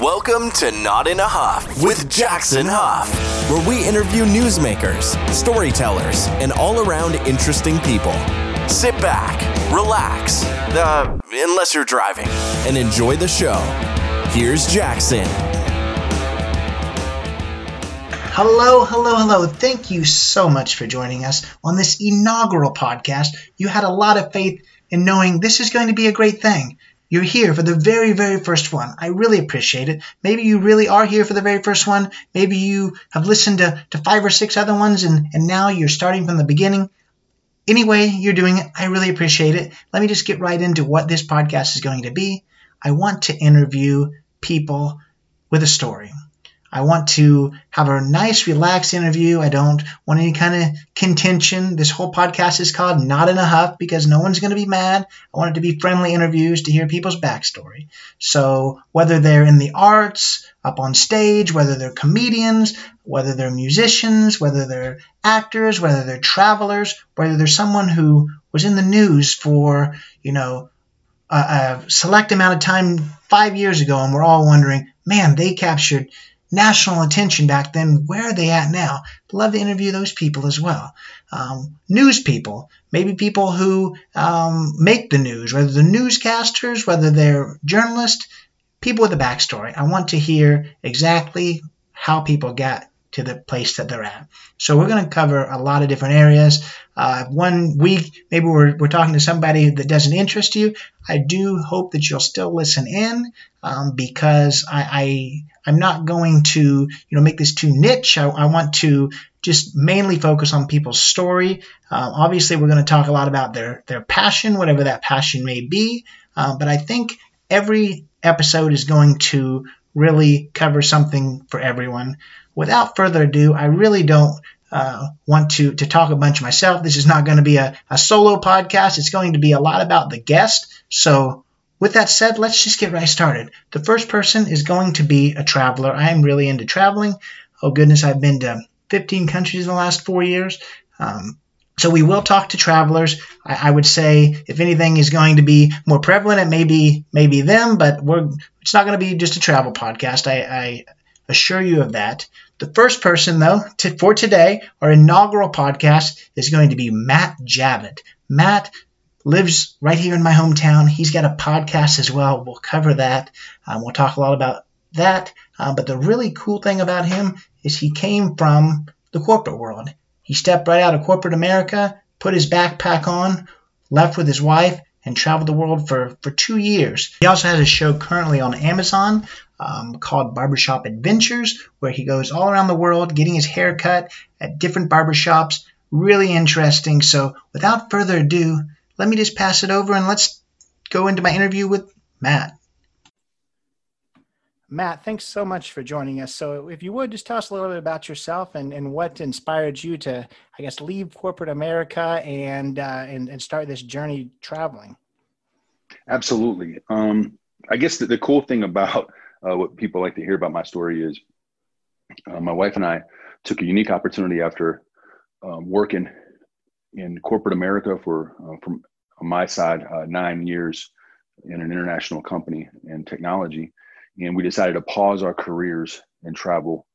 Welcome to Not in a Huff with Jackson Huff, where we interview newsmakers, storytellers, and all around interesting people. Sit back, relax, uh, unless you're driving, and enjoy the show. Here's Jackson. Hello, hello, hello. Thank you so much for joining us on this inaugural podcast. You had a lot of faith in knowing this is going to be a great thing. You're here for the very, very first one. I really appreciate it. Maybe you really are here for the very first one. Maybe you have listened to, to five or six other ones and, and now you're starting from the beginning. Anyway, you're doing it. I really appreciate it. Let me just get right into what this podcast is going to be. I want to interview people with a story. I want to have a nice, relaxed interview. I don't want any kind of contention. This whole podcast is called Not in a Huff because no one's going to be mad. I want it to be friendly interviews to hear people's backstory. So, whether they're in the arts, up on stage, whether they're comedians, whether they're musicians, whether they're actors, whether they're travelers, whether they're someone who was in the news for, you know, a, a select amount of time five years ago and we're all wondering, man, they captured national attention back then. Where are they at now? I'd love to interview those people as well. Um, news people, maybe people who um, make the news, whether they're newscasters, whether they're journalists, people with a backstory. I want to hear exactly how people got to the place that they're at. So we're going to cover a lot of different areas. Uh, one week, maybe we're, we're talking to somebody that doesn't interest you. I do hope that you'll still listen in um, because I, I am not going to you know make this too niche. I, I want to just mainly focus on people's story. Uh, obviously, we're going to talk a lot about their their passion, whatever that passion may be. Uh, but I think every episode is going to really cover something for everyone. Without further ado, I really don't uh, want to, to talk a bunch myself. This is not going to be a, a solo podcast. It's going to be a lot about the guest. So, with that said, let's just get right started. The first person is going to be a traveler. I am really into traveling. Oh, goodness, I've been to 15 countries in the last four years. Um, so we will talk to travelers. I, I, would say if anything is going to be more prevalent, it may be maybe them, but we're it's not going to be just a travel podcast. I, I assure you of that. The first person, though, to, for today, our inaugural podcast, is going to be Matt Javitt. Matt lives right here in my hometown. He's got a podcast as well. We'll cover that. Um, we'll talk a lot about that. Uh, but the really cool thing about him is he came from the corporate world. He stepped right out of corporate America, put his backpack on, left with his wife, and traveled the world for, for two years. He also has a show currently on Amazon um, called Barbershop Adventures, where he goes all around the world getting his hair cut at different barbershops. Really interesting. So, without further ado, let me just pass it over and let's go into my interview with Matt. Matt, thanks so much for joining us. So, if you would just tell us a little bit about yourself and, and what inspired you to, I guess, leave corporate America and uh, and, and start this journey traveling. Absolutely. Um, I guess the, the cool thing about uh, what people like to hear about my story is uh, my wife and I took a unique opportunity after um, working in corporate America for uh, from my side uh, nine years in an international company in technology, and we decided to pause our careers and travel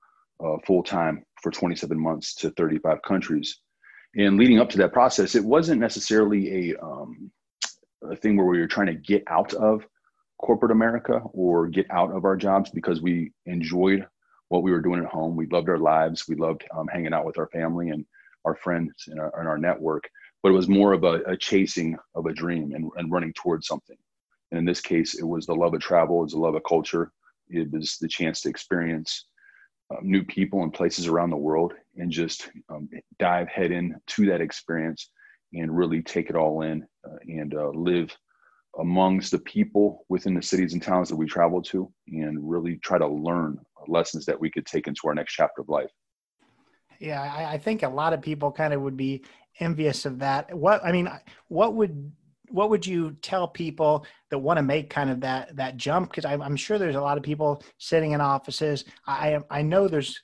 uh, full time for 27 months to 35 countries. And leading up to that process, it wasn't necessarily a, um, a thing where we were trying to get out of corporate America or get out of our jobs because we enjoyed what we were doing at home. We loved our lives. We loved um, hanging out with our family and our friends and our, and our network. But it was more of a, a chasing of a dream and, and, running towards something. And in this case, it was the love of travel, it was the love of culture, it was the chance to experience uh, new people and places around the world and just um, dive head in to that experience and really take it all in uh, and uh, live amongst the people within the cities and towns that we travel to and really try to learn lessons that we could take into our next chapter of life. Yeah, I, I think a lot of people kind of would be envious of that. What I mean, what would what would you tell people that want to make kind of that that jump? Because I'm, I'm sure there's a lot of people sitting in offices. I I know there's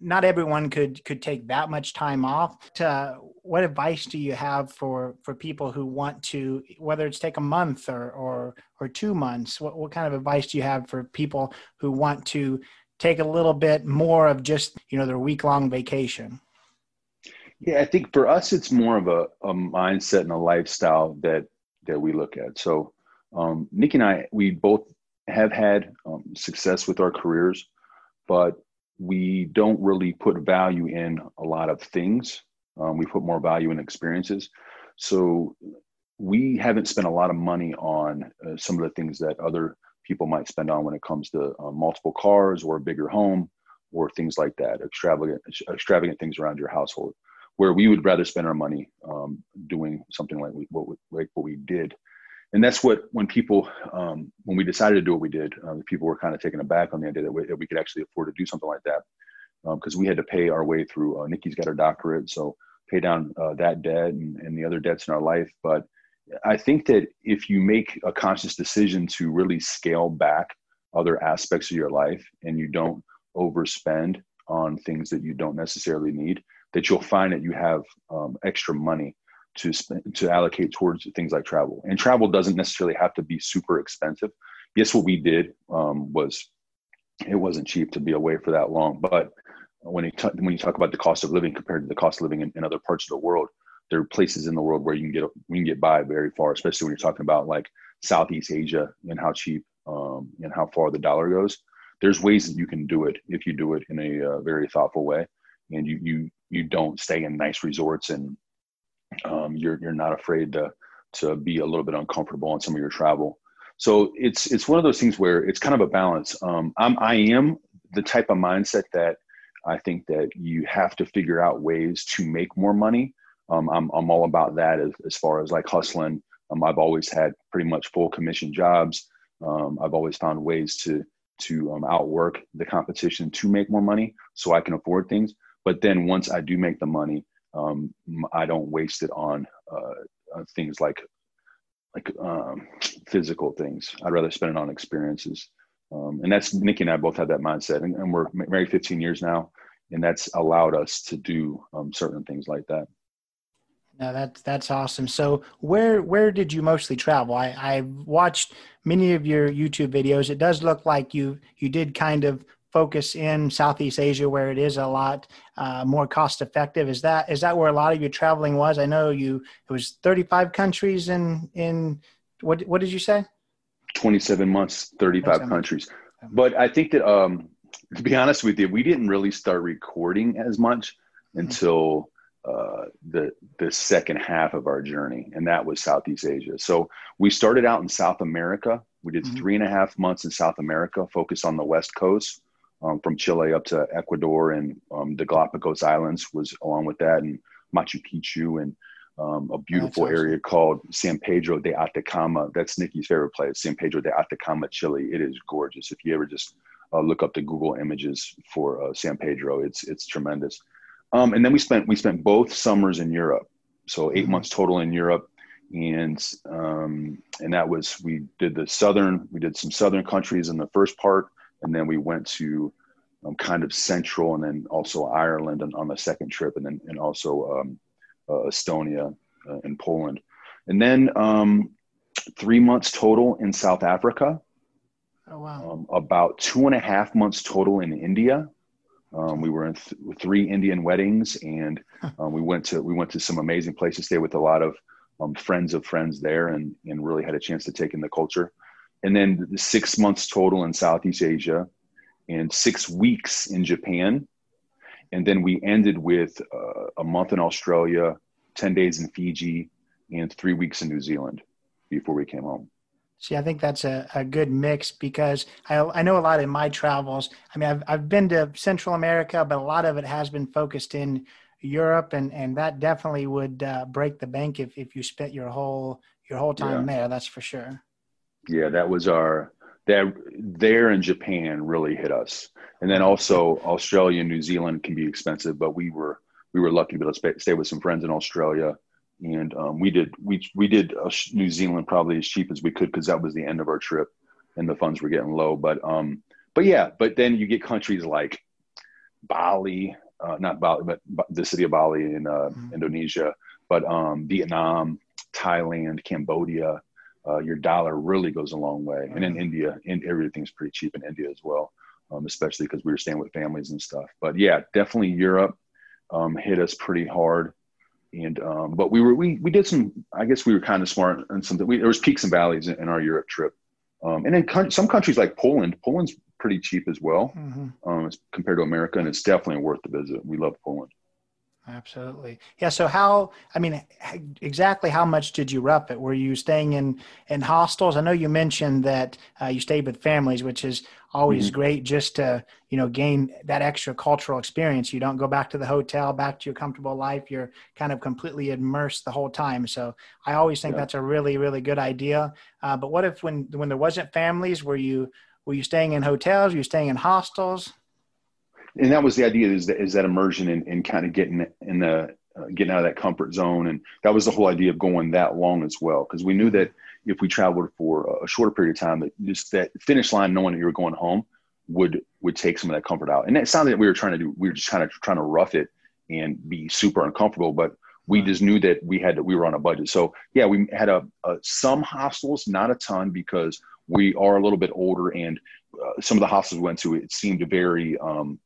not everyone could could take that much time off. To, what advice do you have for for people who want to whether it's take a month or or or two months? What what kind of advice do you have for people who want to take a little bit more of just you know their week long vacation? Yeah, I think for us, it's more of a, a mindset and a lifestyle that that we look at. So, um, Nikki and I, we both have had um, success with our careers, but we don't really put value in a lot of things. Um, we put more value in experiences. So, we haven't spent a lot of money on uh, some of the things that other people might spend on when it comes to uh, multiple cars or a bigger home or things like that, extravagant extravagant things around your household where we would rather spend our money um, doing something like we, what we, like what we did. And that's what when people um, when we decided to do what we did, uh, people were kind of taken aback on the idea that we, that we could actually afford to do something like that because um, we had to pay our way through. Uh, Nikki's got her doctorate, so pay down uh, that debt and, and the other debts in our life. But I think that if you make a conscious decision to really scale back other aspects of your life and you don't overspend on things that you don't necessarily need, that you'll find that you have um, extra money to spend, to allocate towards things like travel. And travel doesn't necessarily have to be super expensive. Yes, what we did um, was it wasn't cheap to be away for that long, but when you t- when you talk about the cost of living compared to the cost of living in, in other parts of the world, there are places in the world where you can get we can get by very far, especially when you're talking about like Southeast Asia and how cheap um, and how far the dollar goes. There's ways that you can do it if you do it in a uh, very thoughtful way, and you you you don't stay in nice resorts and um, you're you're not afraid to to be a little bit uncomfortable on some of your travel. So it's it's one of those things where it's kind of a balance. Um, I'm I am the type of mindset that I think that you have to figure out ways to make more money. Um, I'm I'm all about that as, as far as like hustling. Um, I've always had pretty much full commission jobs. Um, I've always found ways to to um, outwork the competition to make more money so I can afford things. But then once I do make the money, um, I don't waste it on uh, things like like um, physical things. I'd rather spend it on experiences. Um, and that's Nikki and I both have that mindset, and, and, we're married 15 years now, and that's allowed us to do um, certain things like that. No, that's that's awesome. So, where where did you mostly travel? I I watched many of your YouTube videos. It does look like you you did kind of focus in Southeast Asia where it is a lot uh, more cost effective. Is that is that where a lot of your traveling was? I know you it was 35 countries in in what what did you say? 27 months, 35 countries. But I think that um, to be honest with you, we didn't really start recording as much mm-hmm. until uh, the the second half of our journey, and that was Southeast Asia. So we started out in South America. We did mm-hmm. three and a half months in South America, focused on the West Coast um, from Chile up to Ecuador and um, the Galapagos Islands was along with that, and Machu Picchu and um, a beautiful awesome. area called San Pedro de Atacama. That's Nikki's favorite place, San Pedro de Atacama, Chile. It is gorgeous. If you ever just uh, look up the Google images for uh, San Pedro, it's it's tremendous. Um, and then we spent we spent both summers in Europe, so 8 mm-hmm. months total in Europe, and um, and that was we did the southern we did some southern countries in the first part and then we went to um, kind of central and then also Ireland on, on the second trip, and then and also um, uh, Estonia uh, and Poland, and then um, three months total in South Africa. Oh wow! Um, about two and a half months total in India. Um, we were in th- three Indian weddings, and um, we went to we went to some amazing places. Stayed with a lot of friends of friends there, and and really had a chance to take in the culture and then the six months total in Southeast Asia, and six weeks in Japan, and then we ended with uh, a month in Australia, ten days in Fiji, and three weeks in New Zealand before we came home. See, I think that's a, a good mix because I, I know a lot in my travels. I mean, I've, I've been to Central America, but a lot of it has been focused in Europe, and, and that definitely would uh, break the bank if, if you spent your whole your whole time yeah. there. That's for sure yeah, that was our that there in Japan really hit us, and then also Australia and New Zealand can be expensive, but we were we were lucky to stay with some friends in Australia and um, we did we we did New Zealand probably as cheap as we could because that was the end of our trip, and the funds were getting low. But um, but yeah, but then you get countries like Bali, uh, not Bali, but the city of Bali in uh, mm-hmm. Indonesia, but um, Vietnam, Thailand, Cambodia. Uh, your dollar really goes a long way, mm-hmm. and in India, and everything's pretty cheap in India as well, um, especially because we were staying with families and stuff. But yeah, definitely Europe um, hit us pretty hard and um, but we were we we did some I guess we were kind of smart and something we, there was peaks and valleys in, in our Europe trip. Um, and then some countries like Poland Poland's pretty cheap as well mm-hmm. um, compared to America and it's definitely worth the visit. We love Poland Absolutely. Yeah. So how, I mean, exactly how much did you rough it? Were you staying in, in hostels? I know you mentioned that uh, you stayed with families, which is always mm-hmm. great just to, you know, gain that extra cultural experience. You don't go back to the hotel, back to your comfortable life. You're kind of completely immersed the whole time. So I always think yeah. that's a really, really good idea. Uh, but what if when, when there wasn't families, were you, were you staying in hotels? Were you staying in hostels? And that was the idea is that is that immersion and, and kind of getting in the uh, getting out of that comfort zone. And that was the whole idea of going that long as well because we knew that if we traveled for a shorter period of time that just that finish line knowing that you were going home would would take some of that comfort out. And it sounded that we were trying to do we were just kind of trying to rough it and be super uncomfortable but we just knew that we had we were on a budget. So yeah we had a, a some hostels not a ton because we are a little bit older and uh, some of the hostels we went to it seemed very um,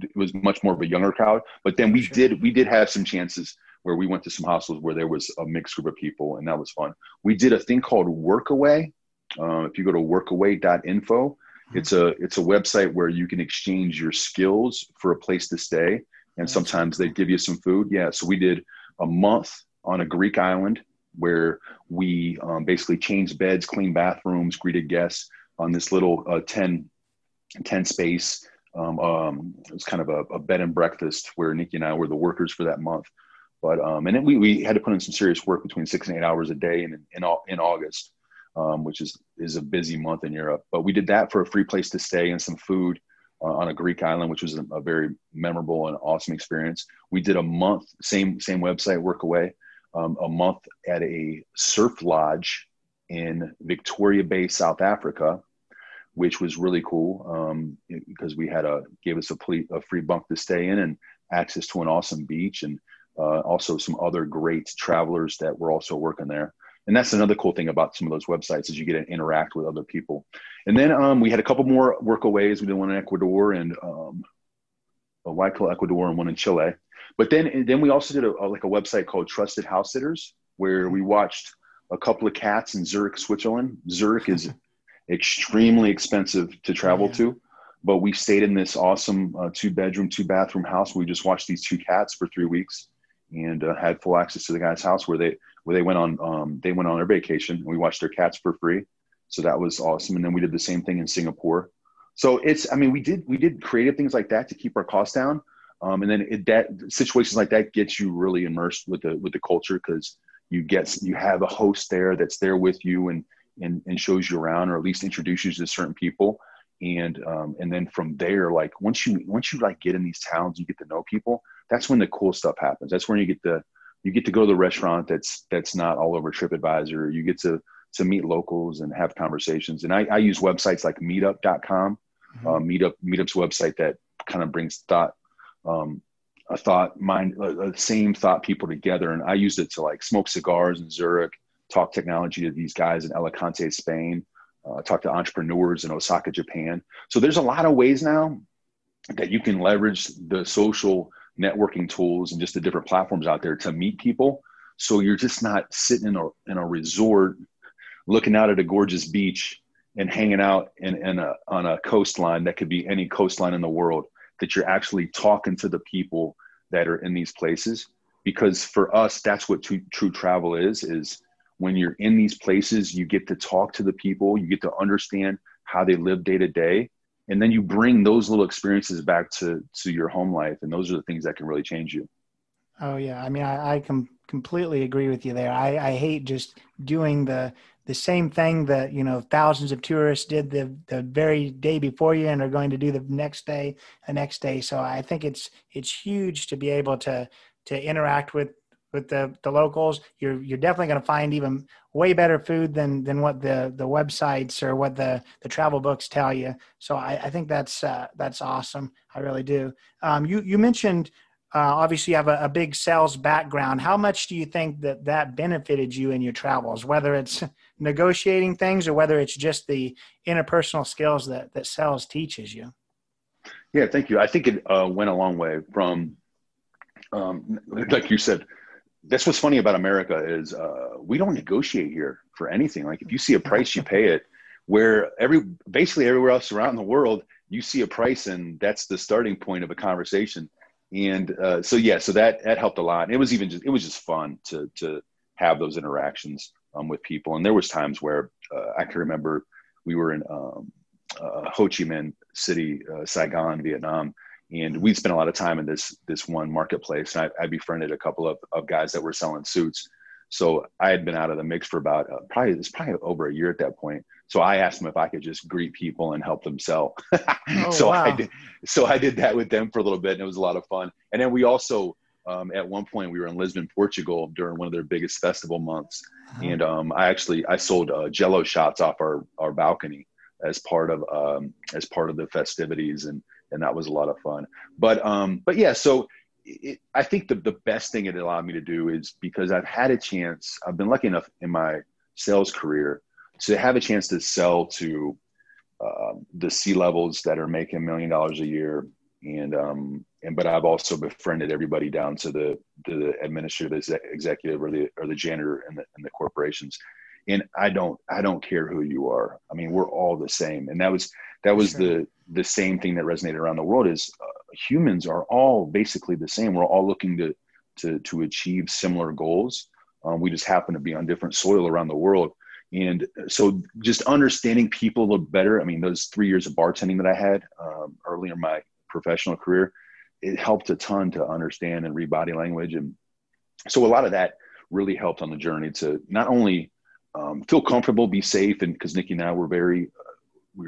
it was much more of a younger crowd. But then we sure. did we did have some chances where we went to some hostels where there was a mixed group of people, and that was fun. We did a thing called Workaway. Uh, if you go to workaway.info, mm-hmm. it's a it's a website where you can exchange your skills for a place to stay, and sometimes they give you some food. Yeah, so we did a month on a Greek island where we um, basically changed beds, cleaned bathrooms, greeted guests on this little uh, 10, 10 space um, um, it was kind of a, a, bed and breakfast where Nikki and I were the workers for that month. But um, and then we, we had to put in some serious work between six and eight hours a day in in, in August, um, which is is a busy month in Europe. But we did that for a free place to stay and some food uh, on a Greek island, which was a, a, very memorable and awesome experience. We did a month same same website Workaway, um, a month at a surf lodge in Victoria Bay, South Africa, which was really cool um, because we had a gave us a, ple- a free bunk to stay in and access to an awesome beach and uh, also some other great travelers that were also working there. And that's another cool thing about some of those websites is you get to interact with other people. And then um, we had a couple more workaways. We did one in Ecuador and um, a Guayaquil, Ecuador, and one in Chile. But then then we also did a, a, like a website called Trusted House Sitters where we watched a couple of cats in Zurich, Switzerland. Zurich is extremely expensive to travel yeah. to. But we stayed in this awesome uh, two bedroom, two bathroom house. We just watched these two cats for three weeks and uh, had full access to the guy's house where they where they went on um, they went on their vacation and we watched their cats for free. So that was awesome. And then we did the same thing in Singapore. So it's I mean we did we did creative things like that to keep our costs down. Um, and then it, that situations like that gets you really immersed with the with the culture because you get you have a host there that's there with you and and, and shows you around or at least introduces you to certain people. And um, and then from there like once you once you like get in these towns you get to know people that's when the cool stuff happens. That's when you get the you get to go to the restaurant that's that's not all over tripadvisor. You get to to meet locals and have conversations. And i, I use websites like meetup.com mm-hmm. uh, meetup meetup's website that kind of brings thought um, a thought mind uh, same thought people together. And i used it to like smoke cigars in zurich talk technology to these guys in Alicante, Spain, uh, talk to entrepreneurs in Osaka, Japan. So there's a lot of ways now that you can leverage the social networking tools and just the different platforms out there to meet people. So you're just not sitting in a, in a resort looking out at a gorgeous beach and hanging out in, in a, on a coastline that could be any coastline in the world that you're actually talking to the people that are in these places because for us that's what true, true travel is is when you're in these places, you get to talk to the people, you get to understand how they live day to day. And then you bring those little experiences back to, to your home life. And those are the things that can really change you. Oh yeah. I mean, I, I com- completely agree with you there. I, I hate just doing the, the same thing that, you know, thousands of tourists did the, the very day before you and are going to do the next day, the next day. So I think it's, it's huge to be able to, to interact with with the, the locals, you're you're definitely going to find even way better food than than what the the websites or what the the travel books tell you. So I, I think that's uh, that's awesome. I really do. Um, you you mentioned uh, obviously you have a, a, big sales background. How much do you think that that benefited you in your travels, whether it's negotiating things or whether it's just the interpersonal skills that, that sales teaches you? Yeah, thank you. I think it uh, went a long way from, um, like you said, that's what's funny about America is uh, we don't negotiate here for anything. Like if you see a price, you pay it. Where every basically everywhere else around the world, you see a price and that's the starting point of a conversation and uh, so yeah, so that that helped a lot. it was even just it was just fun to to have those interactions um, with people. And there was times where uh, I can remember we were in um, uh, Ho Chi Minh City, uh, Saigon, Vietnam, and we'd spent a lot of time in this this one marketplace. And I, I befriended a couple of, of guys that were selling suits. So I had been out of the mix for about uh, probably it's probably over a year at that point. So I asked them if I could just greet people and help them sell. oh, so wow. I did. So I did that with them for a little bit, and it was a lot of fun. And then we also, um, at one point, we were in Lisbon, Portugal, during one of their biggest festival months, uh-huh. and um, I actually I sold uh, Jello shots off our our balcony as part of um, as part of the festivities, and and that was a lot of fun. But um, but yeah, so. It, I think the, the best thing it allowed me to do is because I've had a chance, I've been lucky enough in my sales career to have a chance to sell to uh, the C levels that are making a million dollars a year, and um, and but I've also befriended everybody down to the the administrative executive or the or the janitor in the in the corporations, and I don't I don't care who you are. I mean, we're all the same, and that was that was sure. the the same thing that resonated around the world is uh, humans are all basically the same. We're all looking to to to achieve similar goals. Um, we just happen to be on different soil around the world. And so just understanding people a little better. I mean, those three years of bartending that I had um, early in my professional career, it helped a ton to understand and read body language. And so a lot of that really helped on the journey to not only um, feel comfortable, be safe. And because Nikki and I were very, uh, we,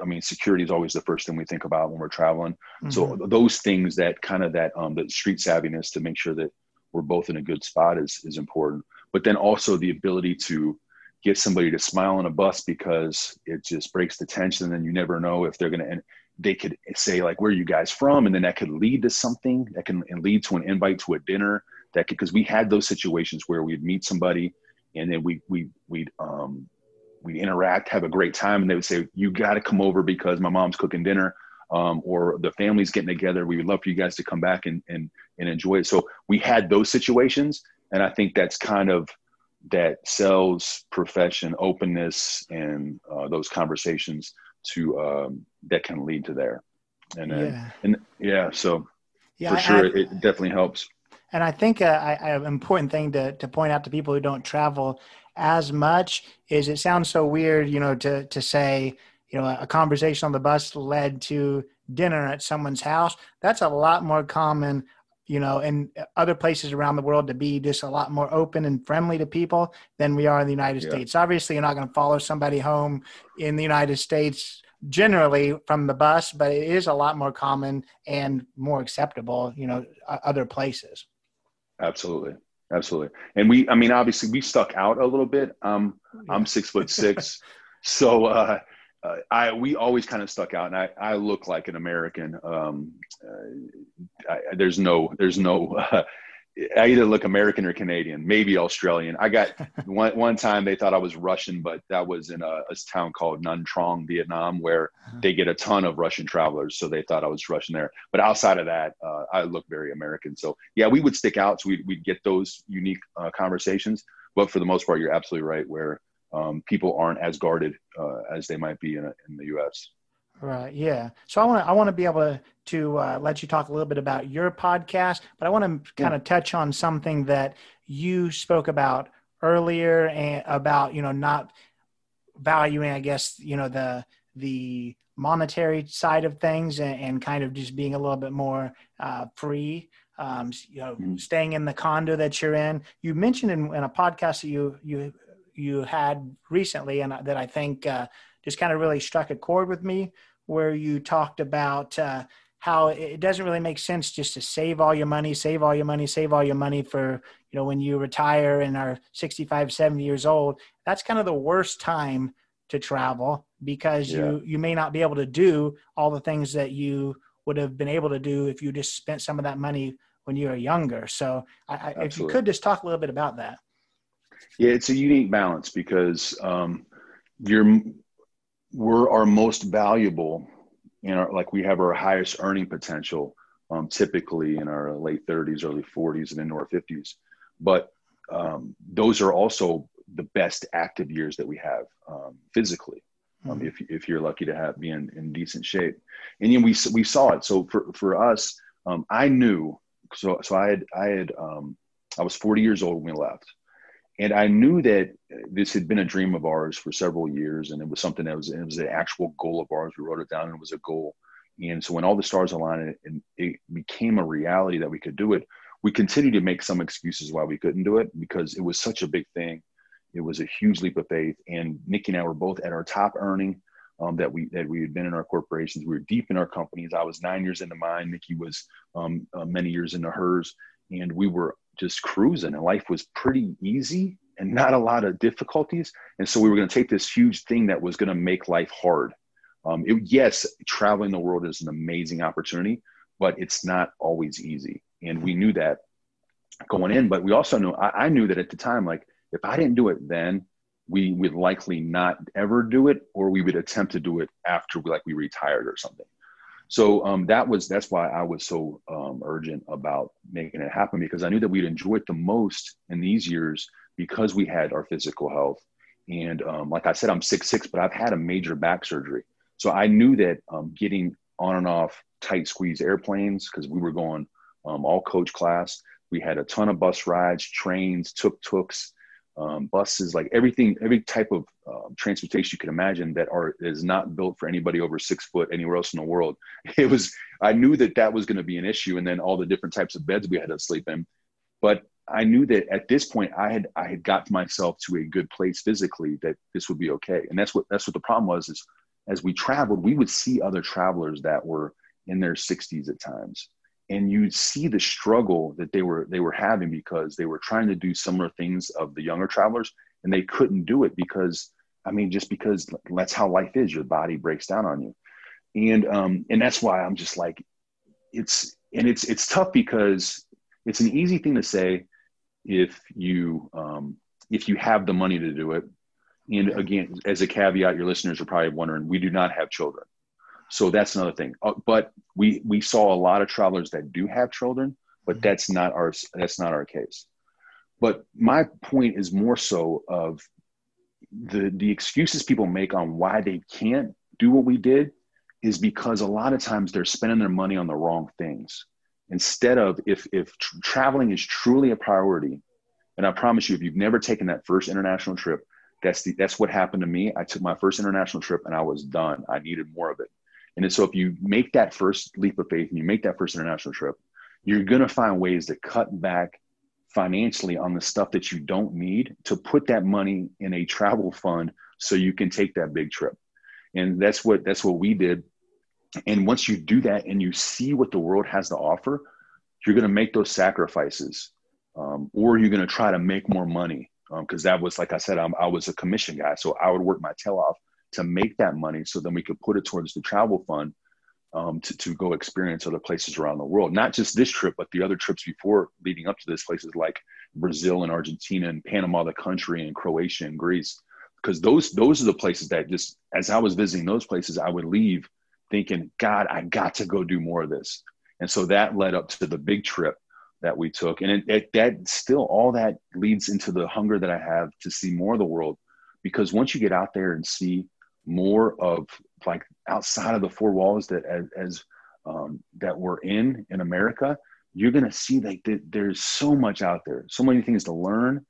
I mean, security is always the first thing we think about when we're traveling. Mm-hmm. So those things that kind of that, um, the street savviness to make sure that we're both in a good spot is, is important. But then also the ability to, get somebody to smile on a bus because it just breaks the tension and you never know if they're going to and they could say like where are you guys from and then that could lead to something that can lead to an invite to a dinner that could because we had those situations where we'd meet somebody and then we we we'd um we'd interact have a great time and they would say you got to come over because my mom's cooking dinner um, or the family's getting together. We would love for you guys to come back and and, and enjoy it. So we had those situations and i think that's kind of that sales profession openness and uh, those conversations to um, that can lead to there. And yeah. and yeah so yeah, for sure I, it definitely helps and i think uh, an important thing to, to point out to people who don't travel as much is it sounds so weird you know to to say you know a conversation on the bus led to dinner at someone's house that's a lot more common you know, and other places around the world to be just a lot more open and friendly to people than we are in the United yeah. States. Obviously, you're not going to follow somebody home in the United States generally from the bus, but it is a lot more common and more acceptable, you know, other places. Absolutely. Absolutely. And we, I mean, obviously we stuck out a little bit. Um, yeah. I'm six foot six. so, uh, uh, I we always kind of stuck out, and I, I look like an American. Um, uh, I, there's no there's no. Uh, I either look American or Canadian, maybe Australian. I got one one time they thought I was Russian, but that was in a, a town called Nha Trang, Vietnam, where uh-huh. they get a ton of Russian travelers, so they thought I was Russian there. But outside of that, uh, I look very American. So yeah, we would stick out, so we'd, we'd get those unique uh, conversations. But for the most part, you're absolutely right. Where um, people aren't as guarded uh, as they might be in, a, in the U.S. Right. Yeah. So I want to I want to be able to to uh, let you talk a little bit about your podcast, but I want to kind of touch on something that you spoke about earlier and about you know not valuing, I guess you know the the monetary side of things and, and kind of just being a little bit more uh, free. Um, you know, mm-hmm. staying in the condo that you're in. You mentioned in, in a podcast that you you you had recently, and that I think uh, just kind of really struck a chord with me, where you talked about uh, how it doesn't really make sense just to save all your money, save all your money, save all your money for you know when you retire and are 65 70 years old. That's kind of the worst time to travel because yeah. you you may not be able to do all the things that you would have been able to do if you just spent some of that money when you were younger. So I, if you could just talk a little bit about that. Yeah it's a unique balance because um, you're we're our most valuable in our like we have our highest earning potential um, typically in our late 30s early 40s and into our 50s but um, those are also the best active years that we have um, physically. Mm-hmm. if, if you're lucky to have be in, in decent shape, and then we we saw it. So for for us, um, I knew. So so I had I had um, I was 40 years old when we left, and I knew that this had been a dream of ours for several years, and it was something that was it was an actual goal of ours. We wrote it down, and it was a goal. And so when all the stars aligned and it became a reality that we could do it, we continued to make some excuses why we couldn't do it because it was such a big thing. It was a huge leap of faith. And Nikki and I were both at our top earning um, that we that we had been in our corporations. We were deep in our companies. I was nine years into mine. Nikki was um, uh, many years into hers, and we were just cruising. And life was pretty easy and not a lot of difficulties. And so we were going to take this huge thing that was going to make life hard. Um, it, yes, traveling the world is an amazing opportunity, but it's not always easy and we knew that going in. But we also knew I, I knew that at the time, like if I didn't do it then, we would likely not ever do it, or we would attempt to do it after we like we retired or something. So um, that was that's why I was so um, urgent about making it happen because I knew that we'd enjoy it the most in these years because we had our physical health. And um, like I said, I'm six six, but I've had a major back surgery, so I knew that um, getting on and off tight squeeze airplanes because we were going um, all coach class. We had a ton of bus rides, trains, tuk tuks, um, buses, like everything, every type of uh, transportation you can imagine that are is not built for anybody over six foot anywhere else in the world. It was, I knew that that was going to be an issue, and then all the different types of beds we had to sleep in. But I knew that at this point, I had I had got myself to a good place physically that this would be okay. And that's what that's what the problem was. Is as we traveled, we would see other travelers that were in their 60s at times and you'd see the struggle that they were they were having because they were trying to do similar things of the younger travelers and they couldn't do it because i mean just because that's how life is. Your body breaks down on you. And um and that's why i'm just like it's and it's it's tough because it's an easy thing to say if you um if you have the money to do it. And again as a caveat your listeners are probably wondering we do not have children so that's another thing. Uh, but we we saw a lot of travelers that do have children, but mm-hmm. that's not our that's not our case. But my point is more so of the the excuses people make on why they can't do what we did is because a lot of times they're spending their money on the wrong things instead of if if tr- traveling is truly a priority and i promise you if you've never taken that first international trip that's the that's what happened to me i took my first international trip and i was done i needed more of it and so if you make that first leap of faith and you make that first international trip, you're going to find ways to cut back financially on the stuff that you don't need to put that money in a travel fund so you can take that big trip. And that's what that's what we did. And once you do that and you see what the world has to offer, you're going to make those sacrifices, um, or you're going to try to make more money because um, that was like I said, I'm, I was a commission guy, so I would work my tail off to make that money so then we could put it towards the travel fund um, to, to go experience other places around the world. Not just this trip, but the other trips before leading up to this, places like Brazil and Argentina and Panama, the country, and Croatia and Greece. Because those those are the places that just as I was visiting those places, I would leave thinking, God, I got to go do more of this. And so that led up to the big trip that we took. And it, it, that still all that leads into the hunger that I have to see more of the world. Because once you get out there and see more of like outside of the four walls that as, as um, that we're in in America, you're going to see like that there's so much out there, so many things to learn,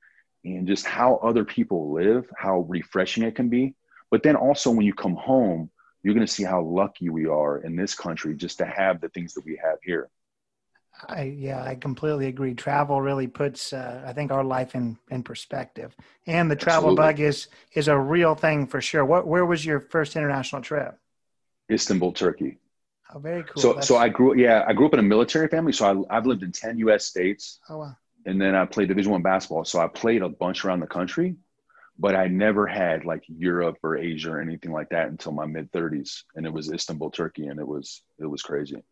and just how other people live, how refreshing it can be. But then also when you come home, you're going to see how lucky we are in this country just to have the things that we have here. I yeah, I completely agree. Travel really puts uh, I think our life in in perspective. And the travel Absolutely. bug is is a real thing for sure. What where was your first international trip? Istanbul, Turkey. Oh, very cool. So That's... so I grew yeah, I grew up in a military family, so I I've lived in 10 US states. Oh wow. and then I played Division One basketball. So I played a bunch around the country, but I never had like Europe or Asia or anything like that until my mid 30s, and it was Istanbul, Turkey, and it was it was crazy.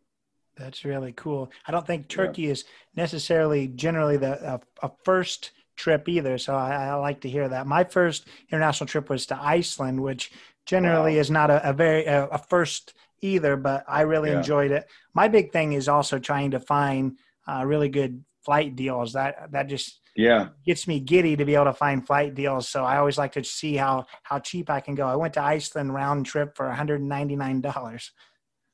That's really cool. I don't think Turkey yeah. is necessarily generally the a, a, first trip either, so I, I, like to hear that. My first international trip was to Iceland, which generally wow. is not a, a very a, a, first either, but I really yeah. enjoyed it. My big thing is also trying to find uh, really good flight deals. That that just yeah gets me giddy to be able to find flight deals. So I always like to see how how cheap I can go. I went to Iceland round trip for one hundred and ninety nine dollars.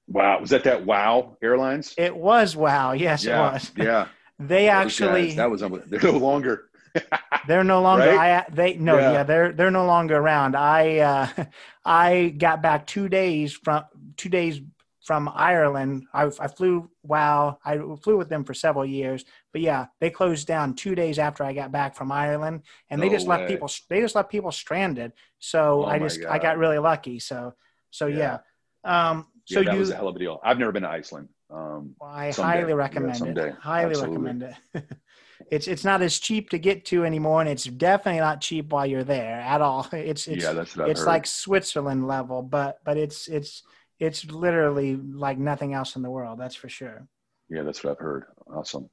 Wow, was that that Wow Airlines? It was Wow. Yes, yeah, it was. Yeah. they actually that was they're no longer. they're no longer. Right? I they no yeah. yeah. they're they're no longer around. I uh, I got back two days from two days from Ireland. I, I flew wow. I flew with them for several years, but yeah, they closed down two days after I got back from Ireland, and no they just way. left people. They just left people stranded. So oh I just I got really lucky. So so yeah. yeah. Um, so yeah, that you, was a hell of a deal. I've never been to Iceland. Um, well, I someday. highly recommend yeah, it. Highly Absolutely. recommend it. it's it's not as cheap to get to anymore, and it's definitely not cheap while you're there at all. It's it's yeah, that's it's like Switzerland level, but but it's it's it's literally like nothing else in the world. That's for sure. Yeah, that's what I've heard. Awesome.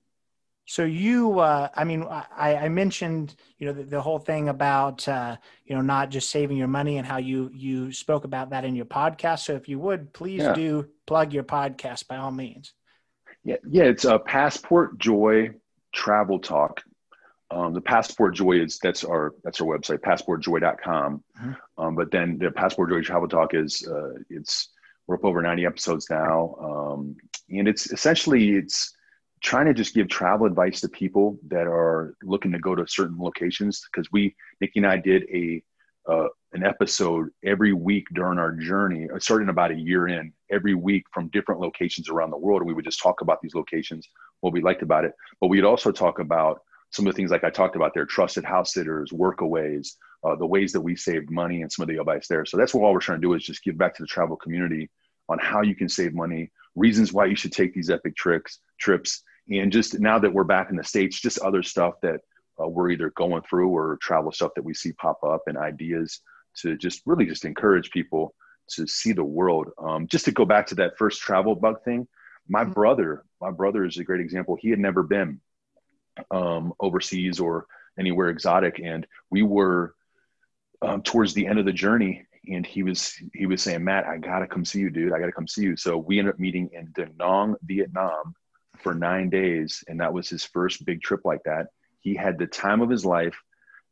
So you, uh, I mean, I, I, mentioned, you know, the, the whole thing about, uh, you know, not just saving your money and how you you spoke about that in your podcast. So if you would, please yeah. do plug your podcast by all means. Yeah, yeah, it's a Passport Joy Travel Talk. Um, the Passport Joy is that's our that's our website, passportjoy.com. Mm-hmm. Um, but then the Passport Joy Travel Talk is uh, it's we're up over 90 episodes now, um, and it's essentially it's trying to just give travel advice to people that are looking to go to certain locations because we Nikki and I did a uh, an episode every week during our journey, uh, starting about a year in, every week from different locations around the world. And we would just talk about these locations, what we liked about it. But we'd also talk about some of the things like I talked about there, trusted house sitters, workaways, uh, the ways that we saved money and some of the advice there. So that's what all we're trying to do is just give back to the travel community on how you can save money, reasons why you should take these epic tricks, trips, and just now that we're back in the states just other stuff that uh, we're either going through or travel stuff that we see pop up and ideas to just really just encourage people to see the world. Um, just to go back to that first travel bug thing my mm-hmm. brother my brother is a great example. He had never been um, overseas or anywhere exotic. And we were um, towards the end of the journey and he was he was saying matt i gotta come see you dude. I gotta come see you. So we ended up meeting in da nang vietnam for nine days, and that was his first big trip like that. He had the time of his life,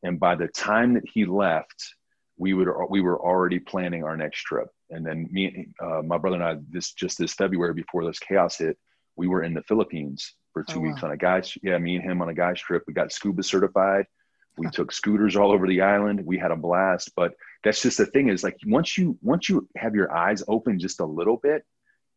and by the time that he left, we would we were already planning our next trip. And then me, uh, my brother and I, this just this February before this chaos hit, we were in the Philippines for two oh, weeks wow. on a guy's yeah, me and him on a guy's trip. We got scuba certified. We took scooters all over the island. We had a blast. But that's just the thing is like once you once you have your eyes open just a little bit,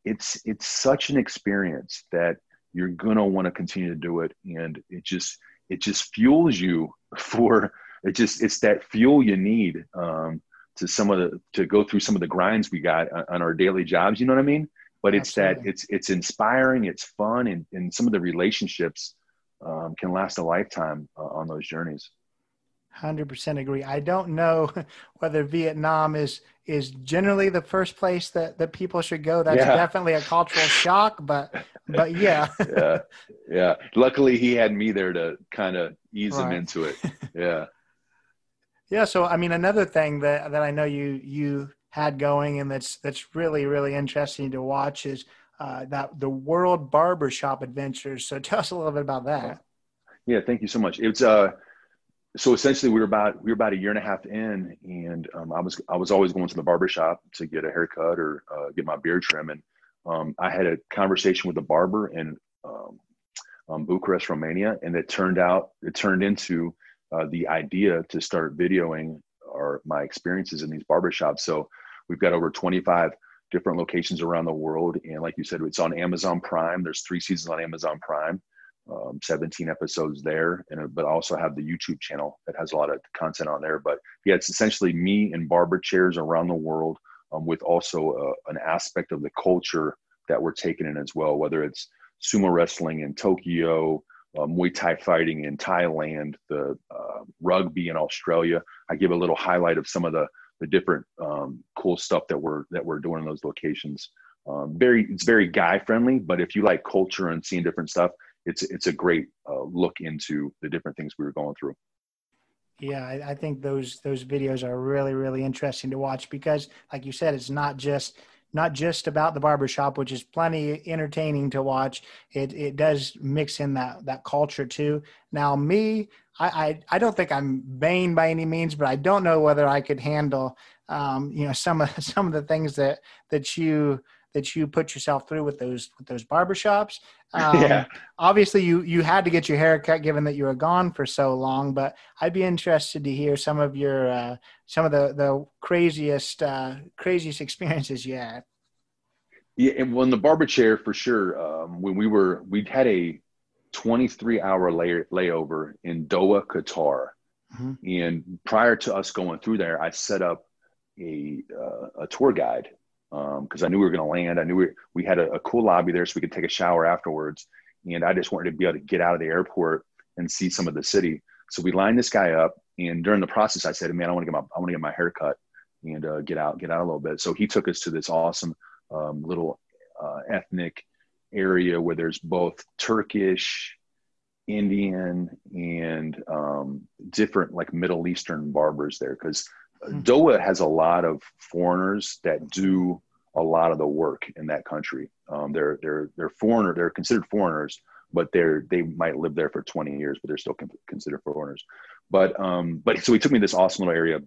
it's it's such an experience that you're gonna want to continue to do it and it just it just fuels you for it just it's that fuel you need um, to some of the to go through some of the grinds we got on, on our daily jobs you know what i mean but it's Absolutely. that it's it's inspiring it's fun and, and some of the relationships um, can last a lifetime uh, on those journeys 100% agree. I don't know whether Vietnam is is generally the first place that, that people should go. That's yeah. definitely a cultural shock, but but yeah. yeah. Yeah. Luckily he had me there to kind of ease right. him into it. Yeah. yeah, so I mean another thing that that I know you you had going and that's that's really really interesting to watch is uh, that the World Barbershop Adventures. So tell us a little bit about that. Yeah, thank you so much. It's uh so essentially we were about we were about a year and a half in and um, i was i was always going to the barber shop to get a haircut or uh, get my beard trim and um, i had a conversation with a barber in um, um, bucharest romania and it turned out it turned into uh, the idea to start videoing our my experiences in these barber shops. So we've got over 25 different locations around the world and like you said it's on amazon prime. There's three seasons on amazon prime um, 17 episodes there, and but I also have the YouTube channel that has a lot of content on there. But yeah, it's essentially me and barber chairs around the world, um, with also uh, an aspect of the culture that we're taking in as well. Whether it's sumo wrestling in Tokyo, uh, Muay Thai fighting in Thailand, the uh, rugby in Australia. I give a little highlight of some of the the different um, cool stuff that we're that we're doing in those locations. Um, very it's very guy friendly, but if you like culture and seeing different stuff, it's it's a great uh, look into the different things we were going through. Yeah, I, I think those those videos are really really interesting to watch because, like you said, it's not just not just about the barbershop, which is plenty entertaining to watch. It it does mix in that that culture too. Now, me, I I, I don't think I'm vain by any means, but I don't know whether I could handle, um, you know, some of some of the things that that you that you put yourself through with those with those barbershops. Um, yeah. Obviously, you you had to get your hair cut given that you were gone for so long. But I'd be interested to hear some of your uh, some of the the craziest uh, craziest experiences you had. Yeah, and when the barber chair for sure. Um, when we were we'd had a 23 hour lay- layover in Doha, Qatar, mm-hmm. and prior to us going through there, I set up a uh, a tour guide because um, I knew we were going to land. I knew we, we had a, a, cool lobby there so we could take a shower afterwards. And I just wanted to be able to get out of the airport and see some of the city. So we lined this guy up. And during the process, I said, man, I want to get my, I want to get my hair cut and uh, get out, get out a little bit. So he took us to this awesome um, little uh, ethnic area where there's both Turkish, Indian, and um, different like Middle Eastern barbers there. Cause mm-hmm. Doha has a lot of foreigners that do a lot of the work in that country. Um, they're they're they're foreigner. They're considered foreigners, but they're they might live there for 20 years, but they're still considered foreigners. But um, but so he took me to this awesome little area,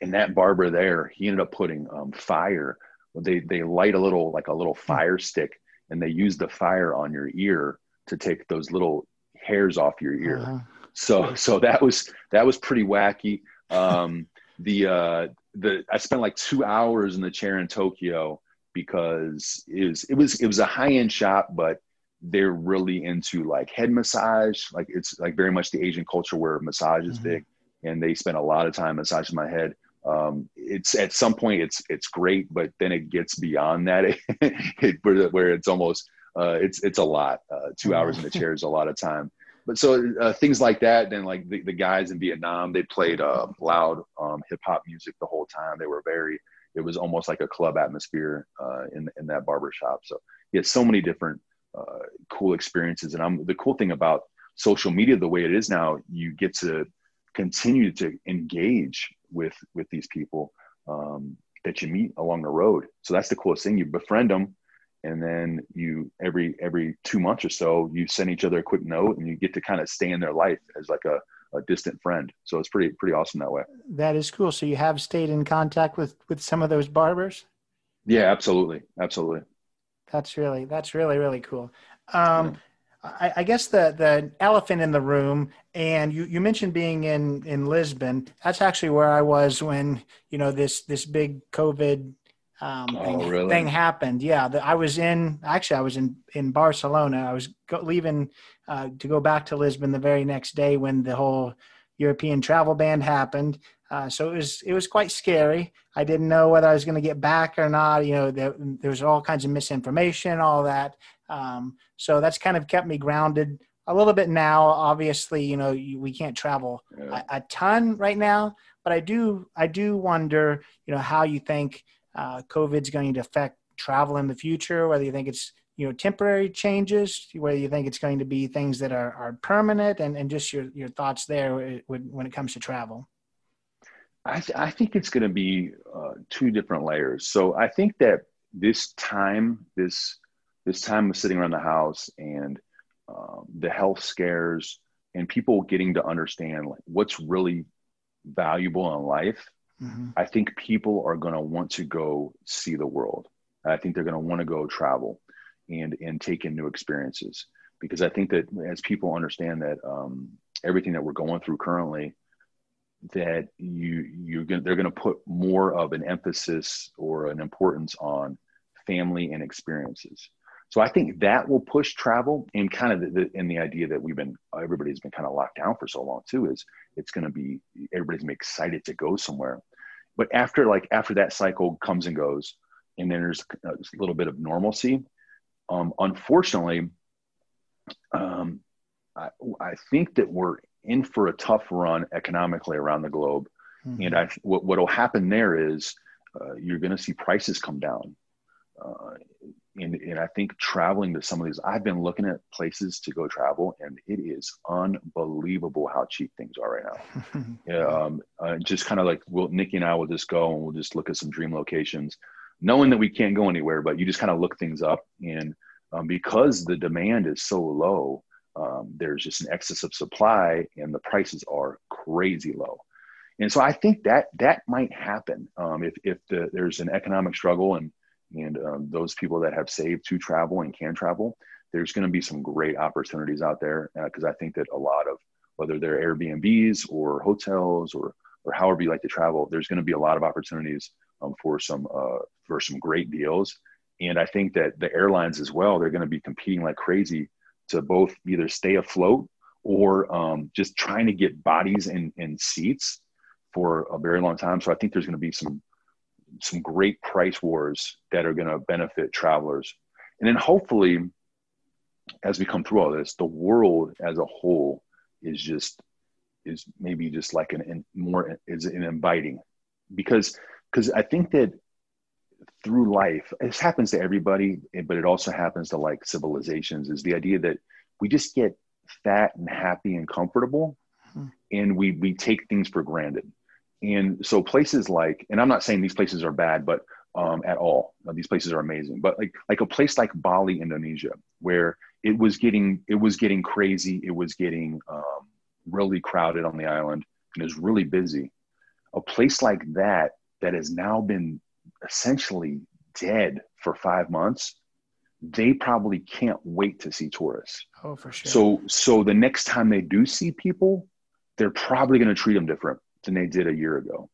and that barber there, he ended up putting um, fire. They they light a little like a little fire stick, and they use the fire on your ear to take those little hairs off your ear. Uh-huh. So so that was that was pretty wacky. Um, the uh, the I spent like two hours in the chair in Tokyo because it was it was it was a high end shop, but they're really into like head massage. Like it's like very much the Asian culture where massage is mm-hmm. big, and they spend a lot of time massaging my head. Um, it's at some point it's it's great, but then it gets beyond that, it, it, where, where it's almost uh, it's it's a lot. Uh, two hours in the chair is a lot of time but so uh, things like that. Then like the, the guys in Vietnam, they played uh, loud um, hip hop music the whole time. They were very. It was almost like a club atmosphere uh, in in that barber shop. So yeah, so many different uh, cool experiences. And I'm the cool thing about social media the way it is now. You get to continue to engage with with these people um, that you meet along the road. So that's the coolest thing. You befriend them and then you every every two months or so you send each other a quick note and you get to kind of stay in their life as like a, a distant friend. So it's pretty pretty awesome that way. That is cool. So you have stayed in contact with with some of those barbers? Yeah absolutely. Absolutely. That's really that's really really cool. Um yeah. I, I, guess the the elephant in the room, and you, you mentioned being in in Lisbon. That's actually where I was when you know this this big COVID um, oh, thing, really? thing, happened. Yeah, the, I was in actually I was in in Barcelona. I was go, leaving uh, to go back to Lisbon the very next day when the whole European travel ban happened. Uh, so it was it was quite scary. I didn't know whether I was going to get back or not. You know, there, there was all kinds of misinformation, all that. Um, so that's kind of kept me grounded a little bit now. Obviously, you know, you, we can't travel yeah. a, a ton right now, but I do I do wonder, you know, how you think uh, COVID's going to affect travel in the future, whether you think it's you know temporary changes, whether you think it's going to be things that are, are permanent, and, and just your, your thoughts there when, it comes to travel. I, th- I think it's going to be uh, two different layers. So I think that this time, this this time of sitting around the house and um, the health scares and people getting to understand like what's really valuable in life mm-hmm. I think people are going to want to go see the world. I think they're going to want to go travel and and take in new experiences because I think that as people understand that um, everything that we're going through currently, that you you they're going to put more of an emphasis or an importance on family and experiences. So I think that will push travel and kind of the, the the idea that we've been everybody's been kind of locked down for so long too is it's going to be everybody's excited to go somewhere. But after like after that cycle comes and goes, and then there's a little bit of normalcy. Um, unfortunately, um, I, I think that we're in for a tough run economically around the globe. Mm-hmm. And I, what will happen there is uh, you're going to see prices come down. Uh, and, and I think traveling to some of these, I've been looking at places to go travel, and it is unbelievable how cheap things are right now. um, uh, just kind of like, well, Nikki and I will just go and we'll just look at some dream locations, knowing that we can't go anywhere, but you just kind of look things up. And um, because the demand is so low, um, there's just an excess of supply, and the prices are crazy low. And so I think that that might happen um, if if the, there's an economic struggle and and um, those people that have saved to travel and can travel, there's going to be some great opportunities out there because uh, I think that a lot of whether they're Airbnbs or hotels or or however you like to travel, there's going to be a lot of opportunities um, for some uh, for some great deals. And I think that the airlines as well, they're going to be competing like crazy to both either stay afloat or um, just trying to get bodies in seats for a very long time. So I think there's going to be some some great price wars that are going to benefit travelers. And then hopefully, as we come through all this, the world as a whole is just is maybe just like an, an more is an inviting because because I think that through life, this happens to everybody, but it also happens to like civilizations. Is the idea that we just get fat and happy and comfortable, mm-hmm. and we we take things for granted. And so places like, and I'm not saying these places are bad, but um, at all, these places are amazing. But like like a place like Bali, Indonesia, where it was getting it was getting crazy, it was getting um, really crowded on the island, and is really busy. A place like that that has now been essentially dead for five months they probably can't wait to see tourists. Oh, for sure. So, so the next time they do see people, they're probably going to treat them different than they did a year ago.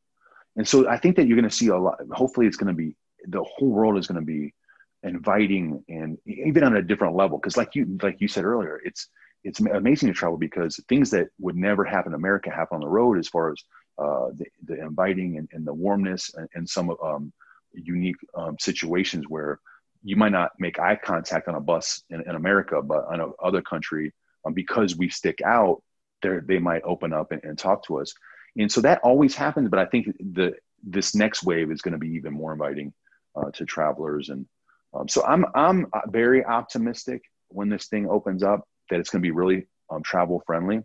And so I think that you're going to see a lot, hopefully it's going to be, the whole world is going to be inviting and even on a different level. Cause like you, like you said earlier, it's, it's amazing to travel because things that would never happen in America happen on the road as far as uh, the, the inviting and, and the warmness and, and some um, unique um, situations where you might not make eye contact on a bus in, in America, but on a other country, um, because we stick out, they might open up and, and talk to us and so that always happens but i think the this next wave is going to be even more inviting uh, to travelers. And um, so i'm i'm very optimistic when this thing opens up that it's going to be really um, travel friendly.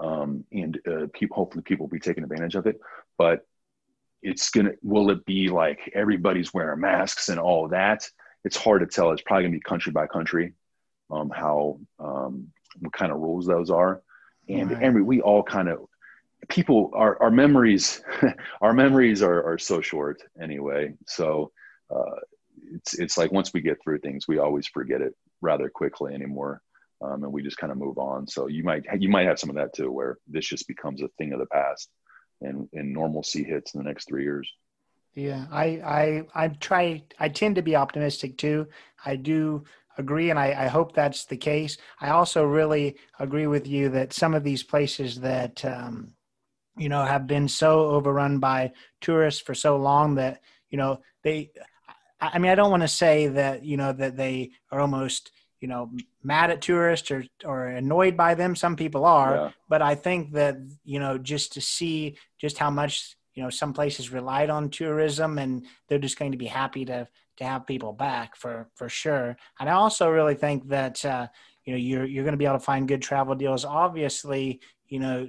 Um, and uh, people hopefully people will be taking advantage of it but it's gonna will it be like everybody's wearing masks and all that? It's hard to tell. It's probably gonna be country by country um, how um, what kind of rules those are. And right. and we all kind of people our, our memories our memories are, are so short anyway. So uh, it's it's like once we get through things we always forget it rather quickly anymore um, and we just kind of move on. So you might you might have some of that too where this just becomes a thing of the past and and normalcy hits in the next three years. Yeah i i i try i tend to be optimistic too. I do agree and I, I, hope that's the case. I also really agree with you that some of these places that um, you know, have been so overrun by tourists for so long that, you know, they, I mean, I don't want to say that, you know, that they are almost, you know, mad at tourists or, or annoyed by them. Some people are, yeah. but I think that, you know, just to see just how much, you know, some places relied on tourism and they're just going to be happy to, to have people back for, for sure. And I also really think that, uh, you know, you're, you're going to be able to find good travel deals. Obviously, you know,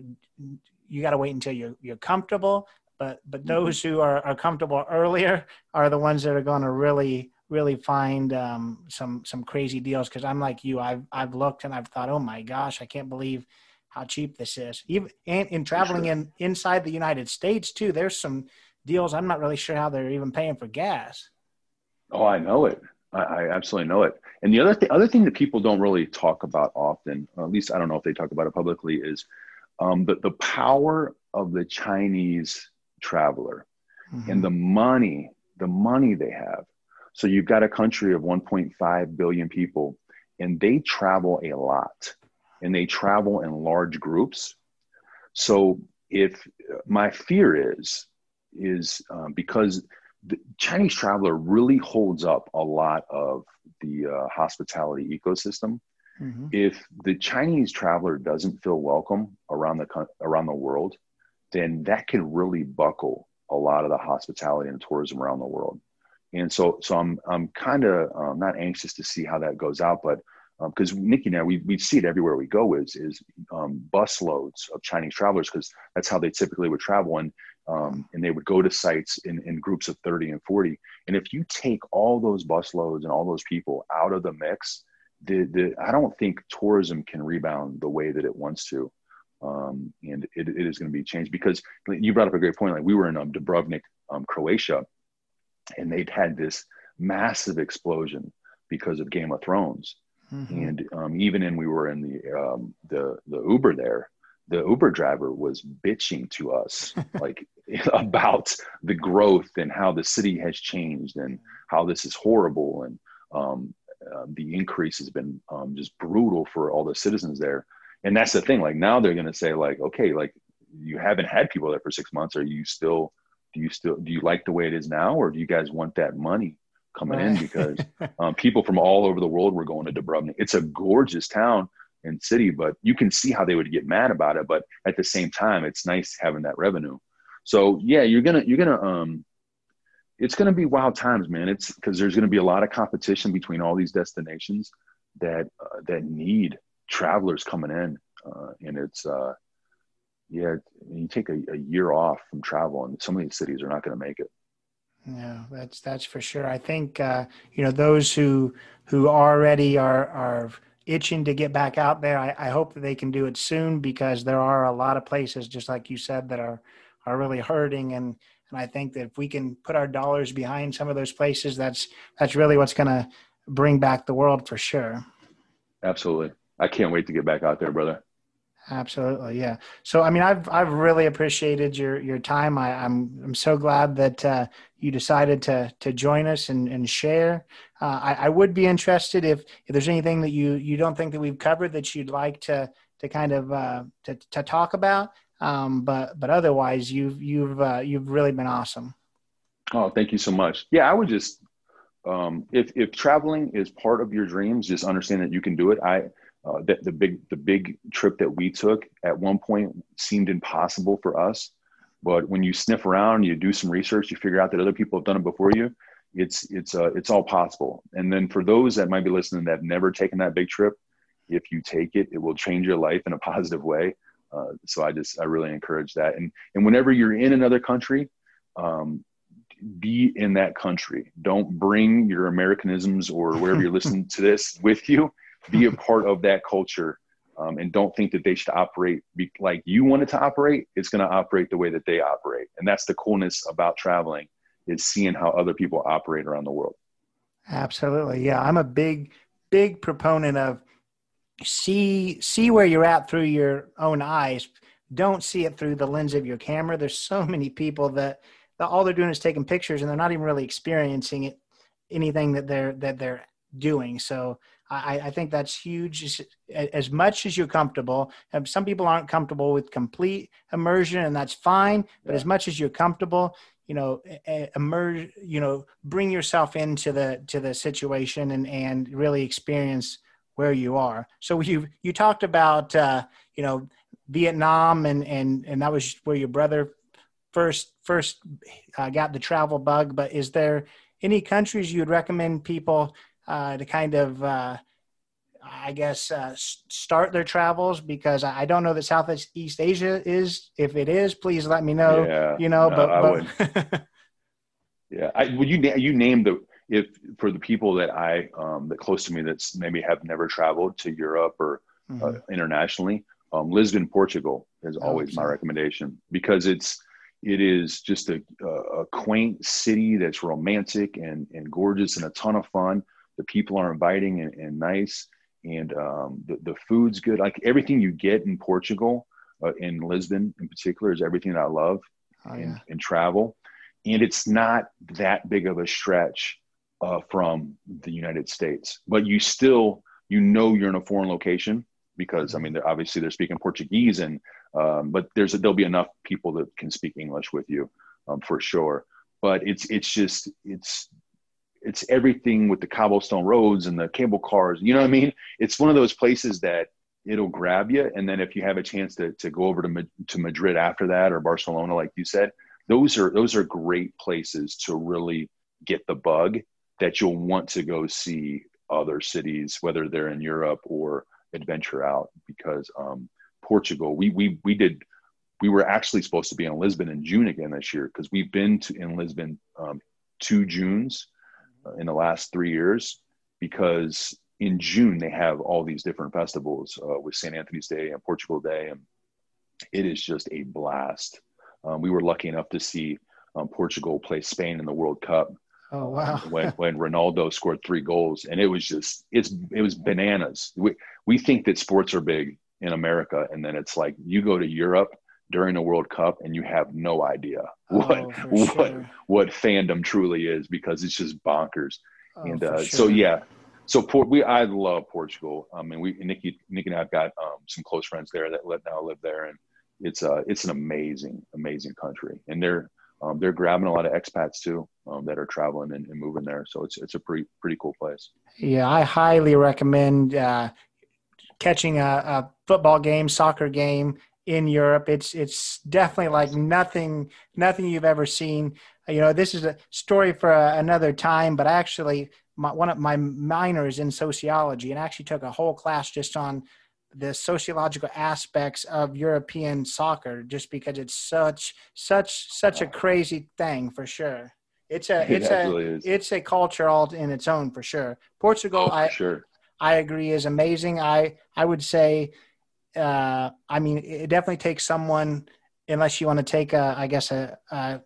you got to wait until you're you're comfortable. But but mm-hmm. those who are, are comfortable earlier are the ones that are going to really really find um, some some crazy deals. Because I'm like you, I've I've looked and I've thought, oh my gosh, I can't believe how cheap this is. Even in, in traveling sure. in inside the United States too, there's some deals. I'm not really sure how they're even paying for gas. Oh, I know it. I, I absolutely know it. And the other th- other thing that people don't really talk about often, at least I don't know if they talk about it publicly, is um, but the power of the Chinese traveler mm-hmm. and the money, the money they have. So you've got a country of 1.5 billion people, and they travel a lot, and they travel in large groups. So if my fear is is um, because the Chinese traveler really holds up a lot of the uh, hospitality ecosystem mm-hmm. if the Chinese traveler doesn't feel welcome around the around the world, then that can really buckle a lot of the hospitality and tourism around the world. And so, so I'm I'm kind of um, not anxious to see how that goes out, but because um, Nikki and I, we, we see it everywhere we go is, is um, bus loads of Chinese travelers because that's how they typically would travel. And, um, and they would go to sites in, in groups of 30 and 40. And if you take all those bus loads and all those people out of the mix, the, the, I don't think tourism can rebound the way that it wants to. Um, and it, it is going to be changed because you brought up a great point. Like we were in um, Dubrovnik, um, Croatia, and they'd had this massive explosion because of Game of Thrones Mm-hmm. And um, even in we were in the um, the the Uber there, the Uber driver was bitching to us like about the growth and how the city has changed and how this is horrible and um, uh, the increase has been um, just brutal for all the citizens there. And that's the thing. Like now they're going to say like, okay, like you haven't had people there for six months. Are you still? Do you still? Do you like the way it is now, or do you guys want that money? coming right. in because um, people from all over the world were going to Dubrovnik. It's a gorgeous town and city, but you can see how they would get mad about it. But at the same time, it's nice having that revenue. So yeah, you're gonna you're gonna um, it's gonna be wild times, man. It's because there's gonna be a lot of competition between all these destinations that uh, that need travelers coming in, uh, and it's uh, yeah, you take a, a year off from travel, and some of these cities are not going to make it. Yeah, that's that's for sure. I think uh, you know those who who already are are itching to get back out there. I, I hope that they can do it soon because there are a lot of places, just like you said, that are are really hurting. And and I think that if we can put our dollars behind some of those places, that's that's really what's going to bring back the world for sure. Absolutely, I can't wait to get back out there, brother. Absolutely, yeah. So, I mean, I've I've really appreciated your your time. I, am I'm, I'm so glad that uh, you decided to to join us and and share. Uh, I, I would be interested if if there's anything that you you don't think that we've covered that you'd like to to kind of uh, to to talk about. Um, but but otherwise, you've you've uh, you've really been awesome. Oh, thank you so much. Yeah, I would just um, if if traveling is part of your dreams, just understand that you can do it. I uh, the, the big the big trip that we took at one point seemed impossible for us, but when you sniff around, you do some research, you figure out that other people have done it before you. It's it's uh, it's all possible. And then for those that might be listening that have never taken that big trip, if you take it, it will change your life in a positive way. Uh, so I just I really encourage that. And and whenever you're in another country, um, be in that country. Don't bring your Americanisms or wherever you're listening to this with you be a part of that culture um, and don't think that they should operate be, like you want it to operate it's going to operate the way that they operate and that's the coolness about traveling is seeing how other people operate around the world absolutely yeah i'm a big big proponent of see see where you're at through your own eyes don't see it through the lens of your camera there's so many people that, that all they're doing is taking pictures and they're not even really experiencing it anything that they're that they're doing so I, I think that's huge. As much as you're comfortable, some people aren't comfortable with complete immersion, and that's fine. But yeah. as much as you're comfortable, you know, emerge, you know, bring yourself into the to the situation and and really experience where you are. So you you talked about uh, you know Vietnam and and and that was where your brother first first uh, got the travel bug. But is there any countries you would recommend people uh, to kind of uh, I guess uh, start their travels because I don't know that Southeast Asia is. If it is, please let me know. Yeah, you know, no, but, but yeah, I, well, you you named the if for the people that I um, that close to me that's maybe have never traveled to Europe or uh, mm-hmm. uh, internationally. Um, Lisbon, Portugal is oh, always my recommendation because it's it is just a, a quaint city that's romantic and, and gorgeous and a ton of fun the people are inviting and, and nice and um, the, the food's good like everything you get in portugal uh, in lisbon in particular is everything that i love oh, yeah. in, in, travel and it's not that big of a stretch uh, from the united states but you still you know you're in a foreign location because i mean they're, obviously they're speaking portuguese and um, but there's there'll be enough people that can speak english with you um, for sure but it's it's just it's it's everything with the cobblestone roads and the cable cars. You know what I mean? It's one of those places that it'll grab you. And then if you have a chance to, to go over to, to Madrid after that or Barcelona, like you said, those are, those are great places to really get the bug that you'll want to go see other cities, whether they're in Europe or adventure out because um, Portugal, we, we, we did, we were actually supposed to be in Lisbon in June again this year because we've been to in Lisbon um, two Junes uh, in the last three years because in June they have all these different festivals uh, with St. Anthony's Day and Portugal Day, and it is just a blast. Um, we were lucky enough to see um, Portugal play Spain in the World Cup. Oh wow! when when Ronaldo scored three goals, and it was just it's it was bananas. We we think that sports are big in America, and then it's like you go to Europe during the World Cup and you have no idea what oh, what sure. what fandom truly is because it's just bonkers. Oh, and uh, sure. so yeah, so Port, we I love Portugal. I mean, we Nikki Nikki and I've got um, some close friends there that let now live there, and it's uh it's an amazing amazing country, and they're um, they're grabbing a lot of expats too um, that are traveling and, and, moving there. So it's it's a pretty pretty cool place. Yeah, I highly recommend uh, catching a, a football game, soccer game in Europe. It's it's definitely like nothing nothing you've ever seen. You know, this is a story for a, another time. But actually, my, one of my minors in sociology, and actually took a whole class just on the sociological aspects of European soccer, just because it's such such such a crazy thing for sure. It's a it's it a is. it's a culture all in its own for sure. Portugal, oh, I sure. I agree is amazing. I I would say uh, I mean, it definitely takes someone, unless you want to take a, I guess a, a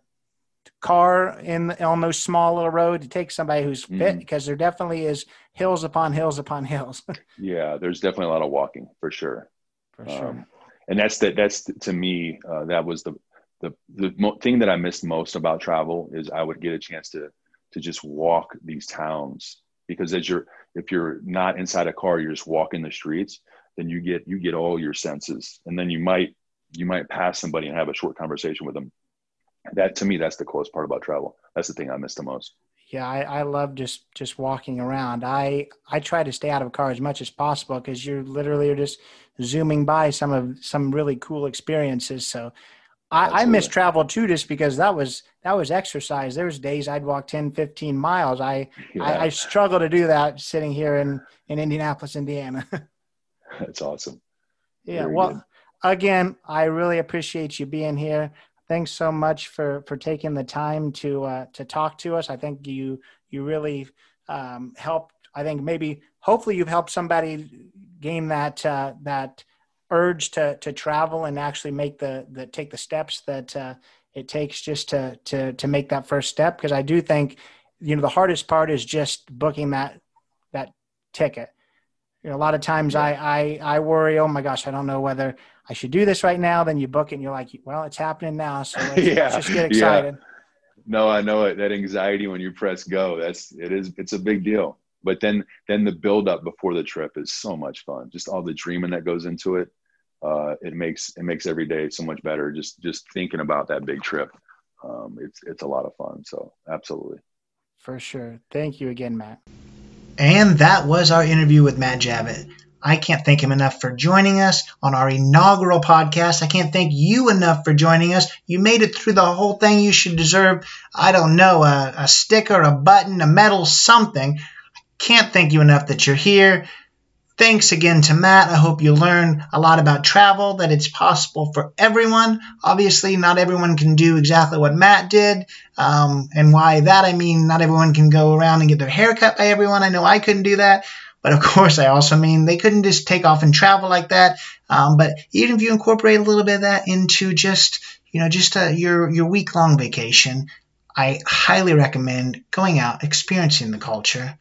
car in on those small little roads. to take somebody who's fit mm-hmm. because there definitely is hills upon hills upon hills. yeah, there's definitely a lot of walking for sure. For sure. Um, and that's that. That's to me, uh, that was the the the mo- thing that I missed most about travel is I would get a chance to to just walk these towns because as you're if you're not inside a car, you're just walking the streets then you get you get all your senses and then you might you might pass somebody and have a short conversation with them that to me that's the coolest part about travel that's the thing i miss the most yeah I, I love just just walking around i i try to stay out of a car as much as possible because you're literally just zooming by some of some really cool experiences so I, I miss travel too just because that was that was exercise there was days i'd walk 10 15 miles i yeah. I, I struggle to do that sitting here in in indianapolis indiana That's awesome. Yeah. Very well, good. again, I really appreciate you being here. Thanks so much for for taking the time to uh, to talk to us. I think you you really um, helped. I think maybe hopefully you've helped somebody gain that uh, that urge to to travel and actually make the the take the steps that uh, it takes just to to to make that first step. Because I do think you know the hardest part is just booking that that ticket you know, a lot of times I, I, I worry, oh my gosh, I don't know whether I should do this right now. Then you book it and you're like, well, it's happening now. So let's, yeah. let's just get excited. Yeah. No, I know it. That anxiety when you press go, that's, it is, it's a big deal. But then, then the build up before the trip is so much fun. Just all the dreaming that goes into it. Uh, it makes, it makes every day so much better. Just, just thinking about that big trip. Um, it's, it's a lot of fun. So absolutely. For sure. Thank you again, Matt. And that was our interview with Matt Javitt. I can't thank him enough for joining us on our inaugural podcast. I can't thank you enough for joining us. You made it through the whole thing. You should deserve, I don't know, a, a sticker, a button, a medal, something. I can't thank you enough that you're here. Thanks again to Matt. I hope you learn a lot about travel, that it's possible for everyone. Obviously, not everyone can do exactly what Matt did. Um, and why that, I mean, not everyone can go around and get their hair cut by everyone. I know I couldn't do that. But of course, I also mean they couldn't just take off and travel like that. Um, but even if you incorporate a little bit of that into just, you know, just a, your, your week long vacation, I highly recommend going out, experiencing the culture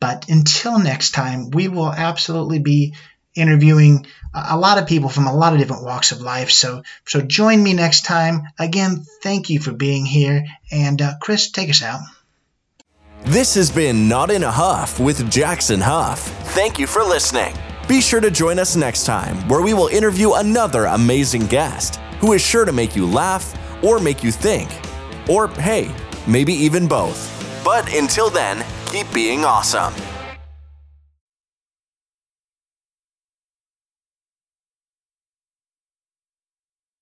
but until next time, we will absolutely be interviewing a lot of people from a lot of different walks of life. So, so join me next time. Again, thank you for being here. And uh, Chris, take us out. This has been Not in a Huff with Jackson Huff. Thank you for listening. Be sure to join us next time where we will interview another amazing guest who is sure to make you laugh or make you think. Or, hey, maybe even both. But until then, keep being awesome.